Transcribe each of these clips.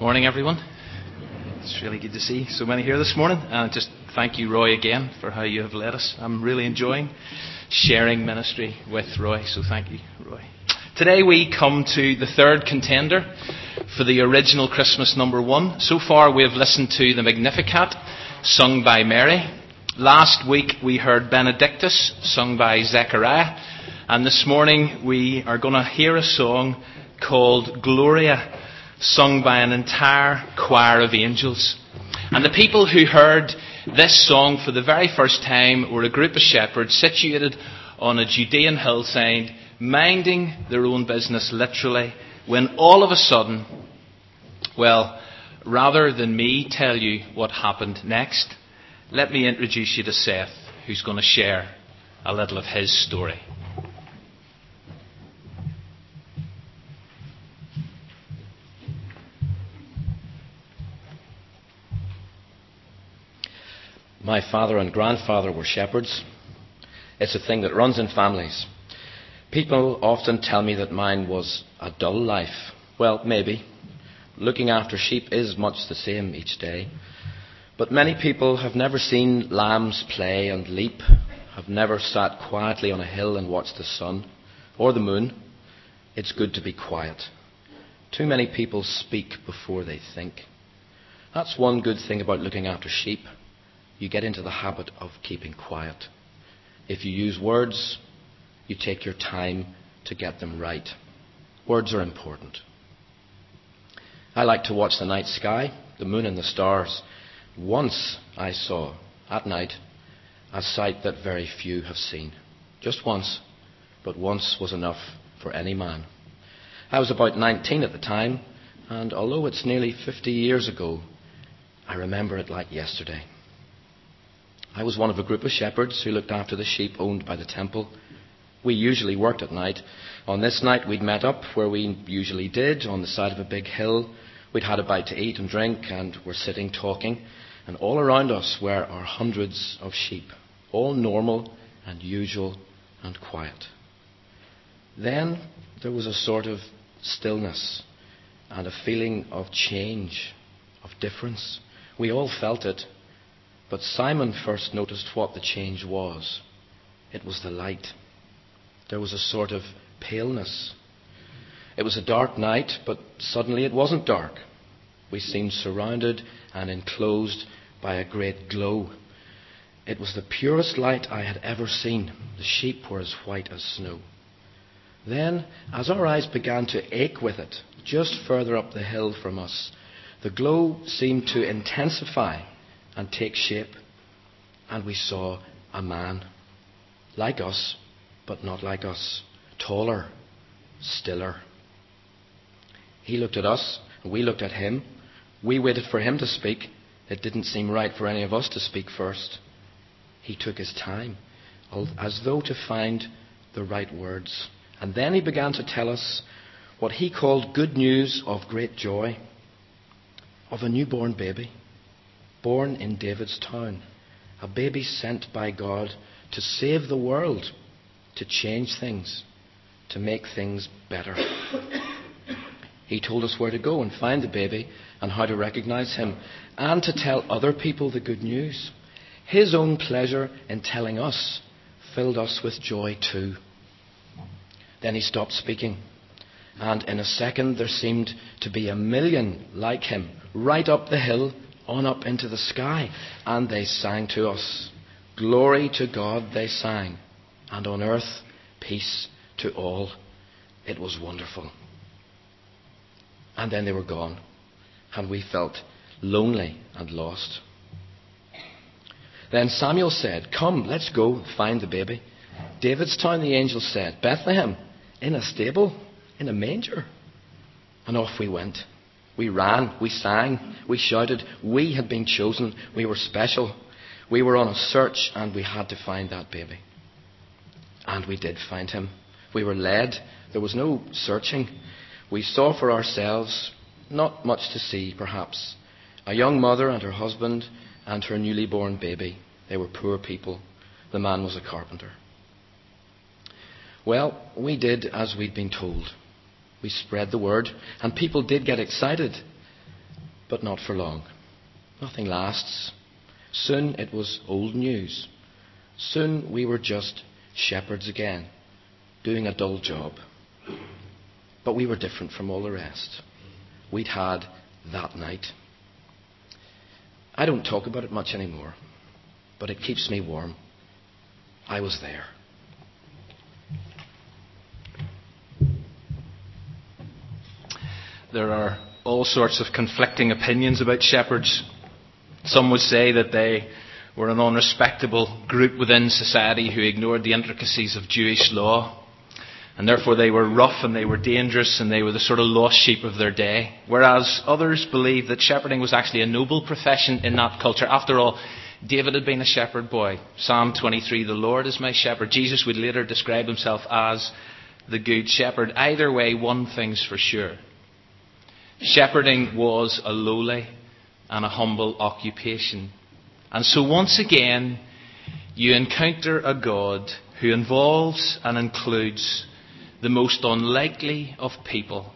Morning, everyone. It's really good to see so many here this morning. And just thank you, Roy, again for how you have led us. I'm really enjoying sharing ministry with Roy, so thank you, Roy. Today we come to the third contender for the original Christmas number one. So far we have listened to the Magnificat, sung by Mary. Last week we heard Benedictus, sung by Zechariah. And this morning we are going to hear a song called Gloria sung by an entire choir of angels. And the people who heard this song for the very first time were a group of shepherds situated on a Judean hillside, minding their own business literally, when all of a sudden, well, rather than me tell you what happened next, let me introduce you to Seth, who's going to share a little of his story. My father and grandfather were shepherds. It's a thing that runs in families. People often tell me that mine was a dull life. Well, maybe. Looking after sheep is much the same each day. But many people have never seen lambs play and leap, have never sat quietly on a hill and watched the sun or the moon. It's good to be quiet. Too many people speak before they think. That's one good thing about looking after sheep you get into the habit of keeping quiet. If you use words, you take your time to get them right. Words are important. I like to watch the night sky, the moon and the stars. Once I saw, at night, a sight that very few have seen. Just once, but once was enough for any man. I was about 19 at the time, and although it's nearly 50 years ago, I remember it like yesterday. I was one of a group of shepherds who looked after the sheep owned by the temple. We usually worked at night. On this night, we'd met up where we usually did, on the side of a big hill. We'd had a bite to eat and drink, and were sitting talking. And all around us were our hundreds of sheep, all normal and usual and quiet. Then there was a sort of stillness and a feeling of change, of difference. We all felt it. But Simon first noticed what the change was. It was the light. There was a sort of paleness. It was a dark night, but suddenly it wasn't dark. We seemed surrounded and enclosed by a great glow. It was the purest light I had ever seen. The sheep were as white as snow. Then, as our eyes began to ache with it, just further up the hill from us, the glow seemed to intensify and take shape. And we saw a man like us, but not like us, taller, stiller. He looked at us, and we looked at him. We waited for him to speak. It didn't seem right for any of us to speak first. He took his time, as though to find the right words. And then he began to tell us what he called good news of great joy of a newborn baby born in David's town, a baby sent by God to save the world, to change things, to make things better. He told us where to go and find the baby and how to recognize him and to tell other people the good news. His own pleasure in telling us filled us with joy too. Then he stopped speaking, and in a second there seemed to be a million like him right up the hill on up into the sky. And they sang to us. Glory to God, they sang. And on earth, peace to all. It was wonderful. And then they were gone. And we felt lonely and lost. Then Samuel said, Come, let's go find the baby. David's town, the angel said, Bethlehem, in a stable, in a manger. And off we went. We ran, we sang, we shouted. We had been chosen. We were special. We were on a search and we had to find that baby. And we did find him. We were led. There was no searching. We saw for ourselves, not much to see, perhaps, a young mother and her husband and her newly born baby. They were poor people. The man was a carpenter. Well, we did as we'd been told. We spread the word, and people did get excited. but not for long. Nothing lasts. Soon it was old news. Soon we were just shepherds again, doing a dull job. But we were different from all the rest. We'd had that night. I don't talk about it much anymore, but it keeps me warm. I was there. There are all sorts of conflicting opinions about shepherds. Some would say that they were an unrespectable group within society who ignored the intricacies of Jewish law. And therefore they were rough and they were dangerous and they were the sort of lost sheep of their day. Whereas others believed that shepherding was actually a noble profession in that culture. After all, David had been a shepherd boy. Psalm 23, the Lord is my shepherd. Jesus would later describe himself as the good shepherd. Either way, one thing's for sure. Shepherding was a lowly and a humble occupation. And so once again, you encounter a God who involves and includes the most unlikely of people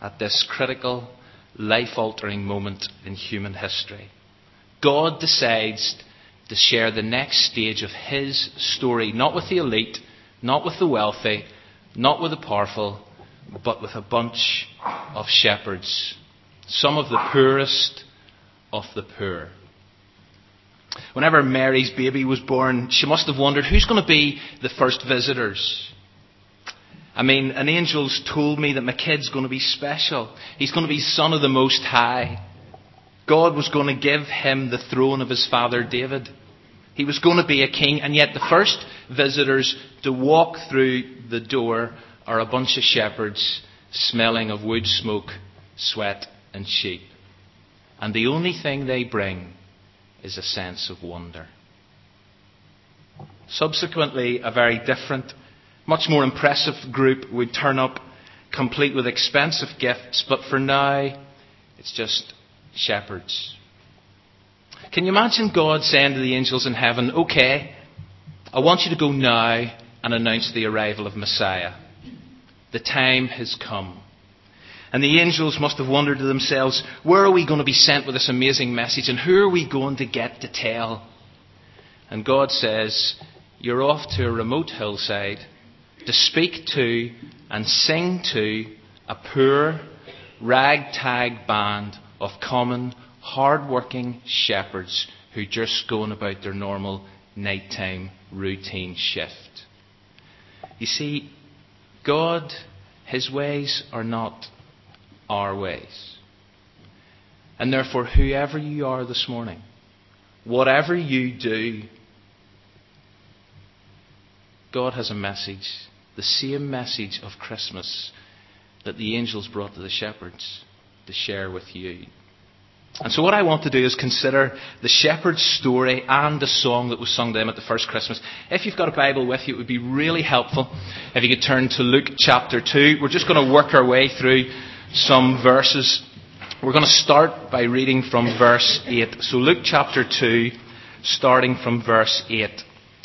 at this critical, life altering moment in human history. God decides to share the next stage of His story, not with the elite, not with the wealthy, not with the powerful, but with a bunch of shepherds, some of the poorest of the poor. Whenever Mary's baby was born, she must have wondered who's going to be the first visitors. I mean, an angel's told me that my kid's going to be special. He's going to be son of the Most High. God was going to give him the throne of his father David. He was going to be a king, and yet the first visitors to walk through the door are a bunch of shepherds smelling of wood smoke, sweat, and sheep. And the only thing they bring is a sense of wonder. Subsequently, a very different, much more impressive group would turn up complete with expensive gifts, but for now, it's just shepherds. Can you imagine God saying to the angels in heaven, Okay, I want you to go now and announce the arrival of Messiah? The time has come. And the angels must have wondered to themselves, where are we going to be sent with this amazing message and who are we going to get to tell? And God says, You're off to a remote hillside to speak to and sing to a poor, ragtag band of common, hard-working shepherds who just going about their normal nighttime routine shift. You see, God, His ways are not our ways. And therefore, whoever you are this morning, whatever you do, God has a message, the same message of Christmas that the angels brought to the shepherds to share with you. And so, what I want to do is consider the shepherd's story and the song that was sung to them at the first Christmas. If you've got a Bible with you, it would be really helpful if you could turn to Luke chapter 2. We're just going to work our way through some verses. We're going to start by reading from verse 8. So, Luke chapter 2, starting from verse 8.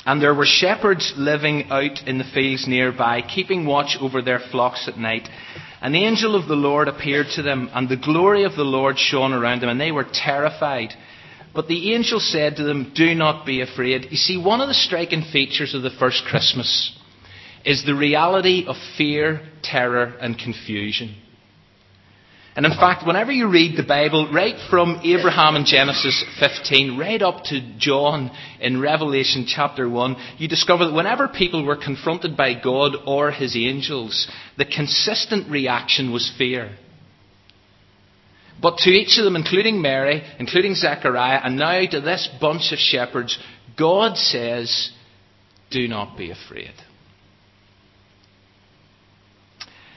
And there were shepherds living out in the fields nearby, keeping watch over their flocks at night. An angel of the Lord appeared to them, and the glory of the Lord shone around them, and they were terrified. But the angel said to them, Do not be afraid. You see, one of the striking features of the first Christmas is the reality of fear, terror, and confusion. And in fact, whenever you read the Bible, right from Abraham in Genesis 15, right up to John in Revelation chapter 1, you discover that whenever people were confronted by God or his angels, the consistent reaction was fear. But to each of them, including Mary, including Zechariah, and now to this bunch of shepherds, God says, Do not be afraid.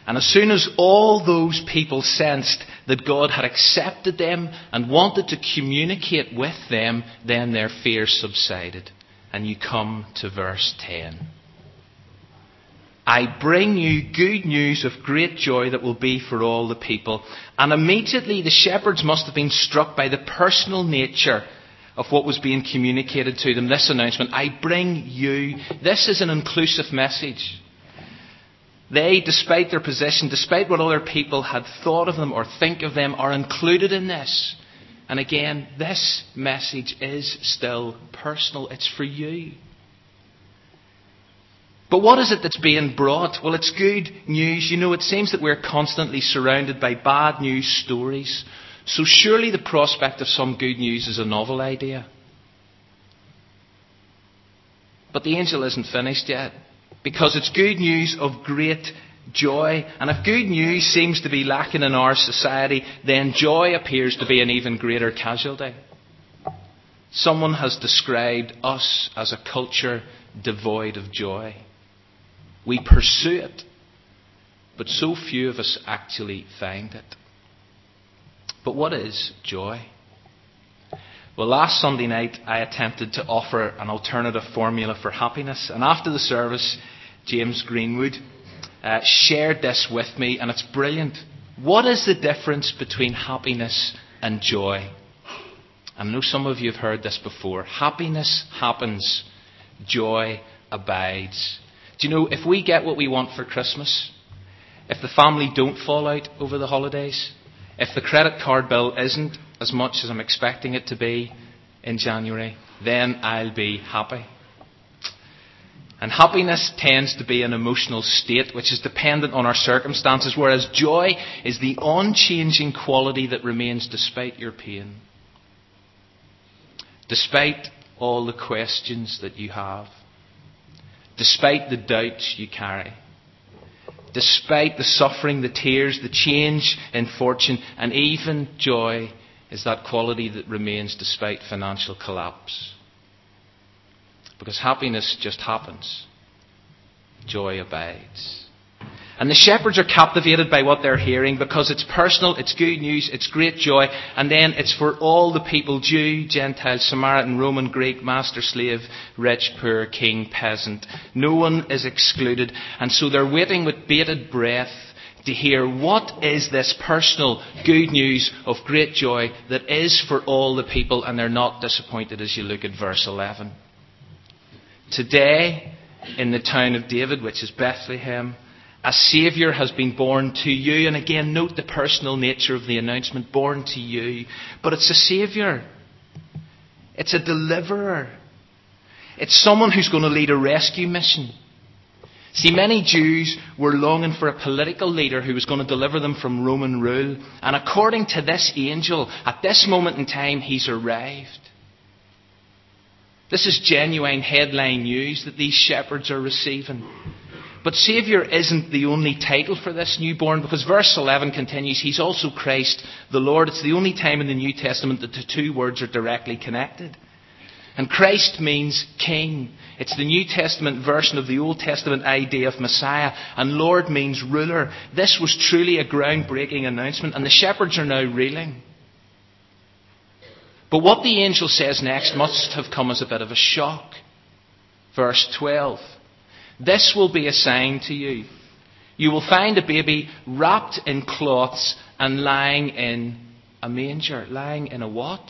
And as soon as all those people sensed that God had accepted them and wanted to communicate with them, then their fear subsided. And you come to verse 10. I bring you good news of great joy that will be for all the people. And immediately the shepherds must have been struck by the personal nature of what was being communicated to them. This announcement, I bring you. This is an inclusive message. They, despite their position, despite what other people had thought of them or think of them, are included in this. And again, this message is still personal. It's for you. But what is it that's being brought? Well, it's good news. You know, it seems that we're constantly surrounded by bad news stories. So surely the prospect of some good news is a novel idea. But the angel isn't finished yet. Because it's good news of great joy. And if good news seems to be lacking in our society, then joy appears to be an even greater casualty. Someone has described us as a culture devoid of joy. We pursue it, but so few of us actually find it. But what is joy? Well, last Sunday night I attempted to offer an alternative formula for happiness, and after the service, James Greenwood uh, shared this with me, and it's brilliant. What is the difference between happiness and joy? I know some of you have heard this before. Happiness happens, joy abides. Do you know, if we get what we want for Christmas, if the family don't fall out over the holidays, if the credit card bill isn't as much as I'm expecting it to be in January, then I'll be happy. And happiness tends to be an emotional state which is dependent on our circumstances, whereas joy is the unchanging quality that remains despite your pain. Despite all the questions that you have. Despite the doubts you carry. Despite the suffering, the tears, the change in fortune, and even joy is that quality that remains despite financial collapse. Because happiness just happens, joy abides. And the shepherds are captivated by what they're hearing because it's personal, it's good news, it's great joy, and then it's for all the people Jew, Gentile, Samaritan, Roman, Greek, master, slave, rich, poor, king, peasant. No one is excluded. And so they're waiting with bated breath to hear what is this personal good news of great joy that is for all the people, and they're not disappointed as you look at verse 11. Today, in the town of David, which is Bethlehem, a Saviour has been born to you. And again, note the personal nature of the announcement born to you. But it's a Saviour, it's a deliverer, it's someone who's going to lead a rescue mission. See, many Jews were longing for a political leader who was going to deliver them from Roman rule. And according to this angel, at this moment in time, he's arrived. This is genuine headline news that these shepherds are receiving. But Saviour isn't the only title for this newborn because verse 11 continues, He's also Christ the Lord. It's the only time in the New Testament that the two words are directly connected. And Christ means King. It's the New Testament version of the Old Testament idea of Messiah. And Lord means ruler. This was truly a groundbreaking announcement, and the shepherds are now reeling. But what the angel says next must have come as a bit of a shock. Verse 12 This will be a sign to you. You will find a baby wrapped in cloths and lying in a manger. Lying in a what?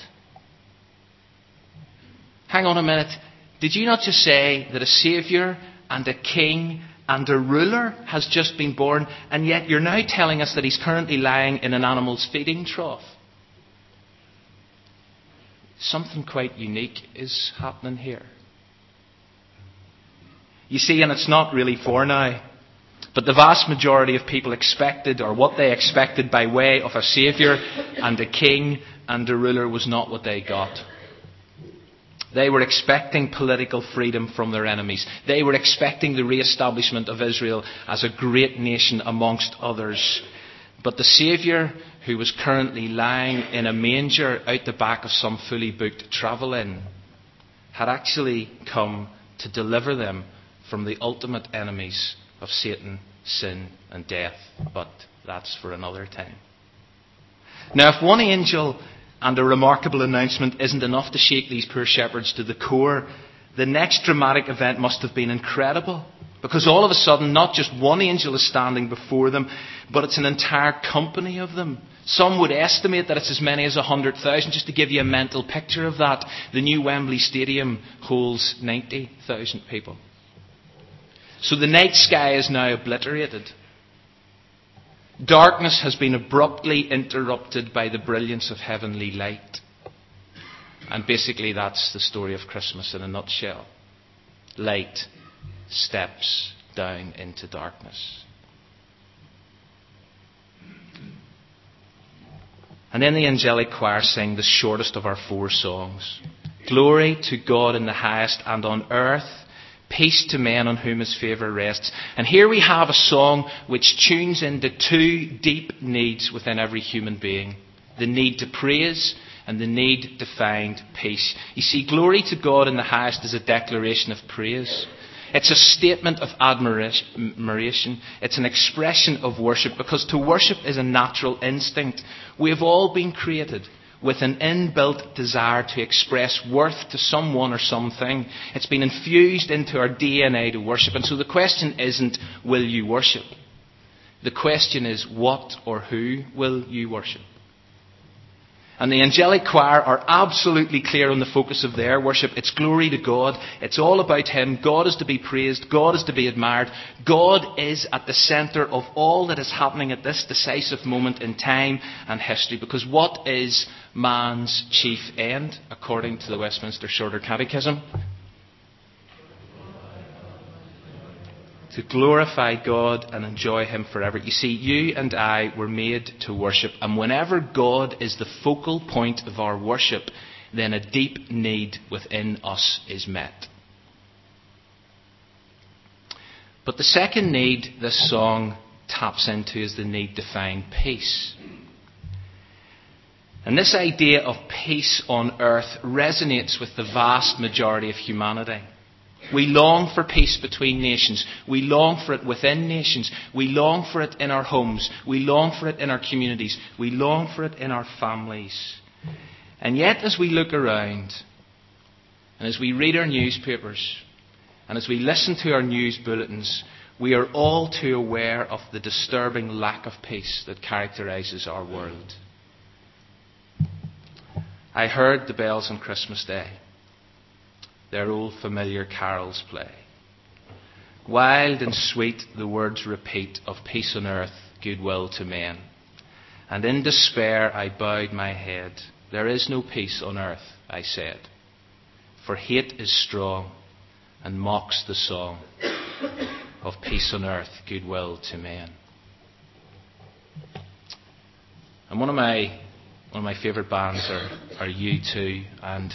Hang on a minute. Did you not just say that a Saviour and a King and a ruler has just been born, and yet you're now telling us that he's currently lying in an animal's feeding trough? something quite unique is happening here. You see, and it's not really for now, but the vast majority of people expected, or what they expected by way of a Saviour and a King and a ruler, was not what they got. They were expecting political freedom from their enemies. They were expecting the re establishment of Israel as a great nation amongst others. But the Saviour, who was currently lying in a manger out the back of some fully booked travel inn, had actually come to deliver them from the ultimate enemies of Satan, sin, and death. But that's for another time. Now, if one angel and a remarkable announcement isn't enough to shake these poor shepherds to the core, the next dramatic event must have been incredible. Because all of a sudden, not just one angel is standing before them, but it's an entire company of them. Some would estimate that it's as many as 100,000. Just to give you a mental picture of that, the new Wembley Stadium holds 90,000 people. So the night sky is now obliterated. Darkness has been abruptly interrupted by the brilliance of heavenly light. And basically, that's the story of Christmas in a nutshell. Light steps down into darkness. And then the angelic choir sang the shortest of our four songs. Glory to God in the highest, and on earth, peace to men on whom his favour rests. And here we have a song which tunes into two deep needs within every human being the need to praise and the need to find peace. You see, glory to God in the highest is a declaration of praise. It's a statement of admiration. It's an expression of worship because to worship is a natural instinct. We have all been created with an inbuilt desire to express worth to someone or something. It's been infused into our DNA to worship. And so the question isn't, will you worship? The question is, what or who will you worship? And the angelic choir are absolutely clear on the focus of their worship. It's glory to God. It's all about Him. God is to be praised. God is to be admired. God is at the centre of all that is happening at this decisive moment in time and history. Because what is man's chief end, according to the Westminster Shorter Catechism? to glorify God and enjoy Him forever. You see, you and I were made to worship, and whenever God is the focal point of our worship, then a deep need within us is met. But the second need this song taps into is the need to find peace. And this idea of peace on earth resonates with the vast majority of humanity. We long for peace between nations. We long for it within nations. We long for it in our homes. We long for it in our communities. We long for it in our families. And yet, as we look around, and as we read our newspapers, and as we listen to our news bulletins, we are all too aware of the disturbing lack of peace that characterises our world. I heard the bells on Christmas Day their old familiar carols play. Wild and sweet the words repeat of peace on earth, goodwill to men. And in despair I bowed my head. There is no peace on earth, I said. For hate is strong and mocks the song of peace on earth, goodwill to men. And one of my one of my favourite bands are, are U2 and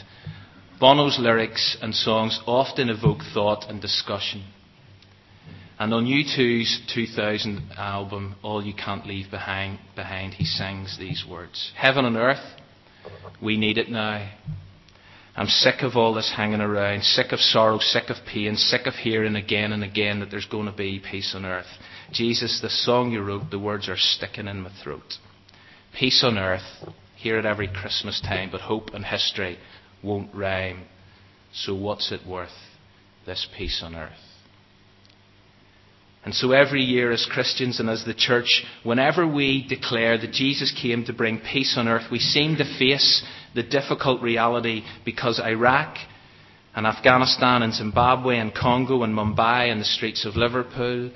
Bono's lyrics and songs often evoke thought and discussion. And on U2's 2000 album, All You Can't Leave Behind, behind, he sings these words Heaven and earth, we need it now. I'm sick of all this hanging around, sick of sorrow, sick of pain, sick of hearing again and again that there's going to be peace on earth. Jesus, the song you wrote, the words are sticking in my throat. Peace on earth, hear it every Christmas time, but hope and history won't rhyme. So what's it worth, this peace on earth? And so every year as Christians and as the church, whenever we declare that Jesus came to bring peace on earth, we seem to face the difficult reality because Iraq and Afghanistan and Zimbabwe and Congo and Mumbai and the streets of Liverpool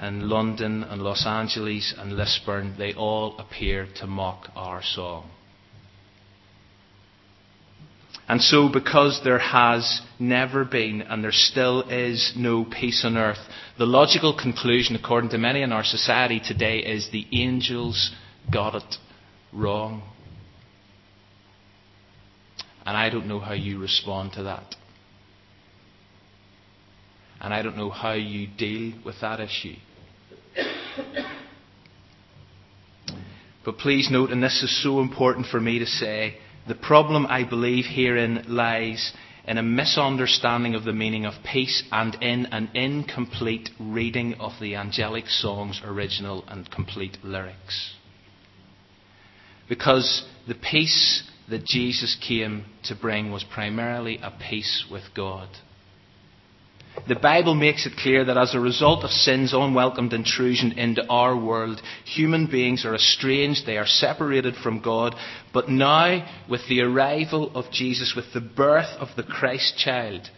and London and Los Angeles and Lisburn, they all appear to mock our song. And so, because there has never been and there still is no peace on earth, the logical conclusion, according to many in our society today, is the angels got it wrong. And I don't know how you respond to that. And I don't know how you deal with that issue. But please note, and this is so important for me to say, the problem, I believe, herein lies in a misunderstanding of the meaning of peace and in an incomplete reading of the angelic song's original and complete lyrics. Because the peace that Jesus came to bring was primarily a peace with God. The Bible makes it clear that as a result of sin's unwelcomed intrusion into our world, human beings are estranged, they are separated from God. But now, with the arrival of Jesus, with the birth of the Christ child,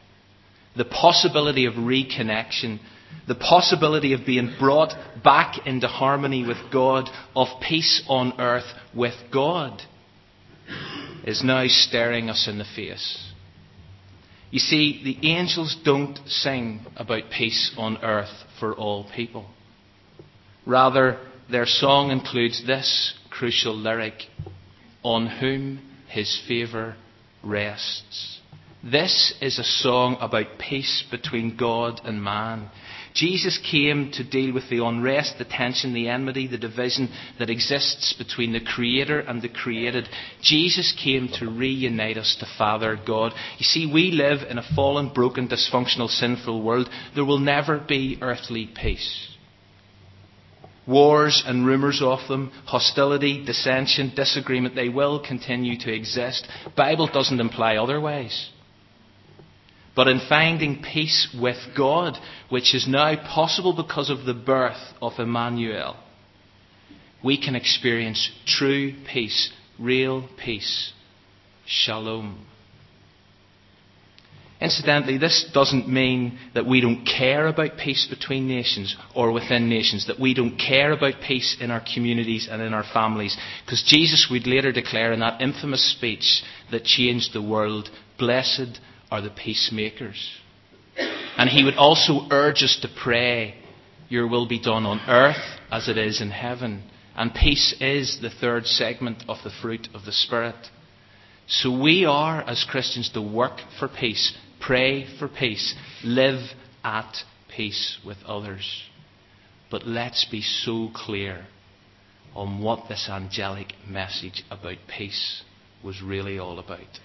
the possibility of reconnection, the possibility of being brought back into harmony with God, of peace on earth with God. is now staring us in the face. You see, the angels don't sing about peace on earth for all people. Rather, their song includes this crucial lyric On whom his favour rests. This is a song about peace between God and man. Jesus came to deal with the unrest, the tension, the enmity, the division that exists between the Creator and the created. Jesus came to reunite us to Father God. You see, we live in a fallen, broken, dysfunctional, sinful world. There will never be earthly peace. Wars and rumours of them, hostility, dissension, disagreement, they will continue to exist. Bible doesn't imply otherwise but in finding peace with God, which is now possible because of the birth of Emmanuel, we can experience true peace, real peace, shalom. Incidentally, this doesn't mean that we don't care about peace between nations or within nations, that we don't care about peace in our communities and in our families. Because Jesus would later declare in that infamous speech that changed the world, Blessed are the peacemakers. And he would also urge us to pray, Your will be done on earth as it is in heaven. And peace is the third segment of the fruit of the Spirit. So we are, as Christians, to work for peace, pray for peace, live at peace with others. But let's be so clear on what this angelic message about peace was really all about.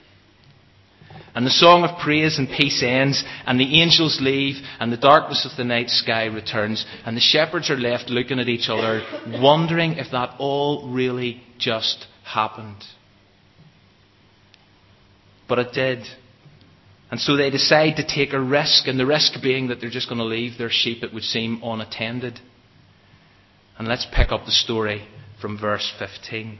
And the song of praise and peace ends, and the angels leave, and the darkness of the night sky returns, and the shepherds are left looking at each other, wondering if that all really just happened. But it did. And so they decide to take a risk, and the risk being that they're just going to leave their sheep, it would seem, unattended. And let's pick up the story from verse 15.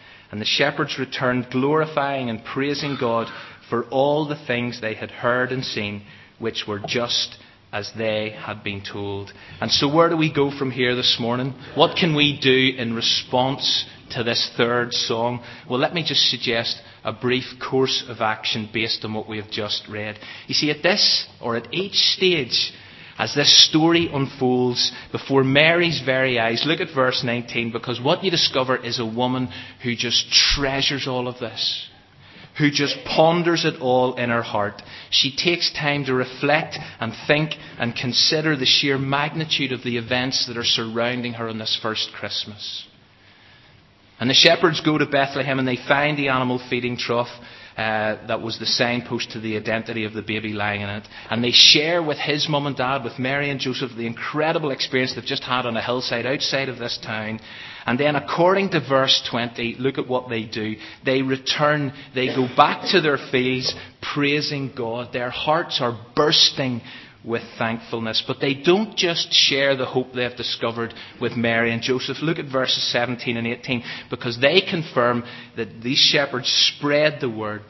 And the shepherds returned, glorifying and praising God for all the things they had heard and seen, which were just as they had been told. And so, where do we go from here this morning? What can we do in response to this third song? Well, let me just suggest a brief course of action based on what we have just read. You see, at this, or at each stage as this story unfolds before Mary's very eyes. Look at verse 19, because what you discover is a woman who just treasures all of this, who just ponders it all in her heart. She takes time to reflect and think and consider the sheer magnitude of the events that are surrounding her on this first Christmas. And the shepherds go to Bethlehem and they find the animal feeding trough uh, that was the signpost to the identity of the baby lying in it. And they share with his mum and dad, with Mary and Joseph, the incredible experience they've just had on a hillside outside of this town. And then, according to verse 20, look at what they do. They return, they go back to their fields praising God. Their hearts are bursting with thankfulness. But they don't just share the hope they've discovered with Mary and Joseph. Look at verses 17 and 18, because they confirm that these shepherds spread the word.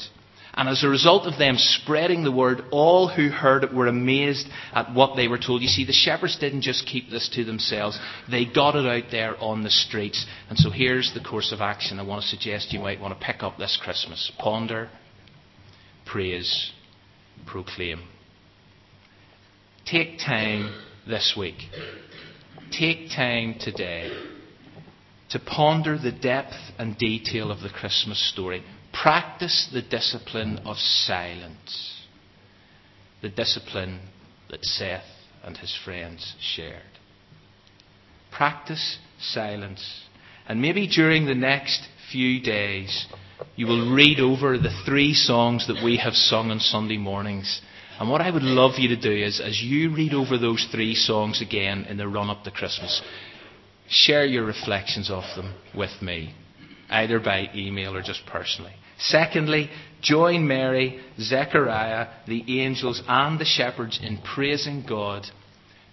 And as a result of them spreading the word, all who heard it were amazed at what they were told. You see, the shepherds didn't just keep this to themselves, they got it out there on the streets. And so here's the course of action I want to suggest you might want to pick up this Christmas ponder, praise, proclaim. Take time this week. Take time today to ponder the depth and detail of the Christmas story. Practice the discipline of silence, the discipline that Seth and his friends shared. Practice silence. And maybe during the next few days, you will read over the three songs that we have sung on Sunday mornings and what I would love you to do is, as you read over those three songs again in the run up to Christmas, share your reflections of them with me, either by email or just personally. Secondly, join Mary, Zechariah, the angels, and the shepherds in praising God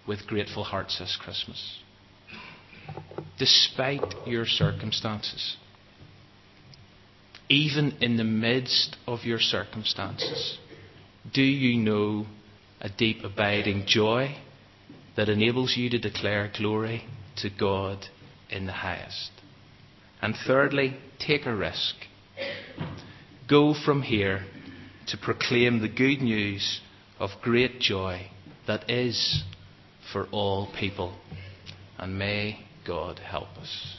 with grateful hearts this Christmas. Despite your circumstances, even in the midst of your circumstances, do you know a deep, abiding joy that enables you to declare glory to God in the highest? And thirdly, take a risk. Go from here to proclaim the good news of great joy that is for all people. And may God help us.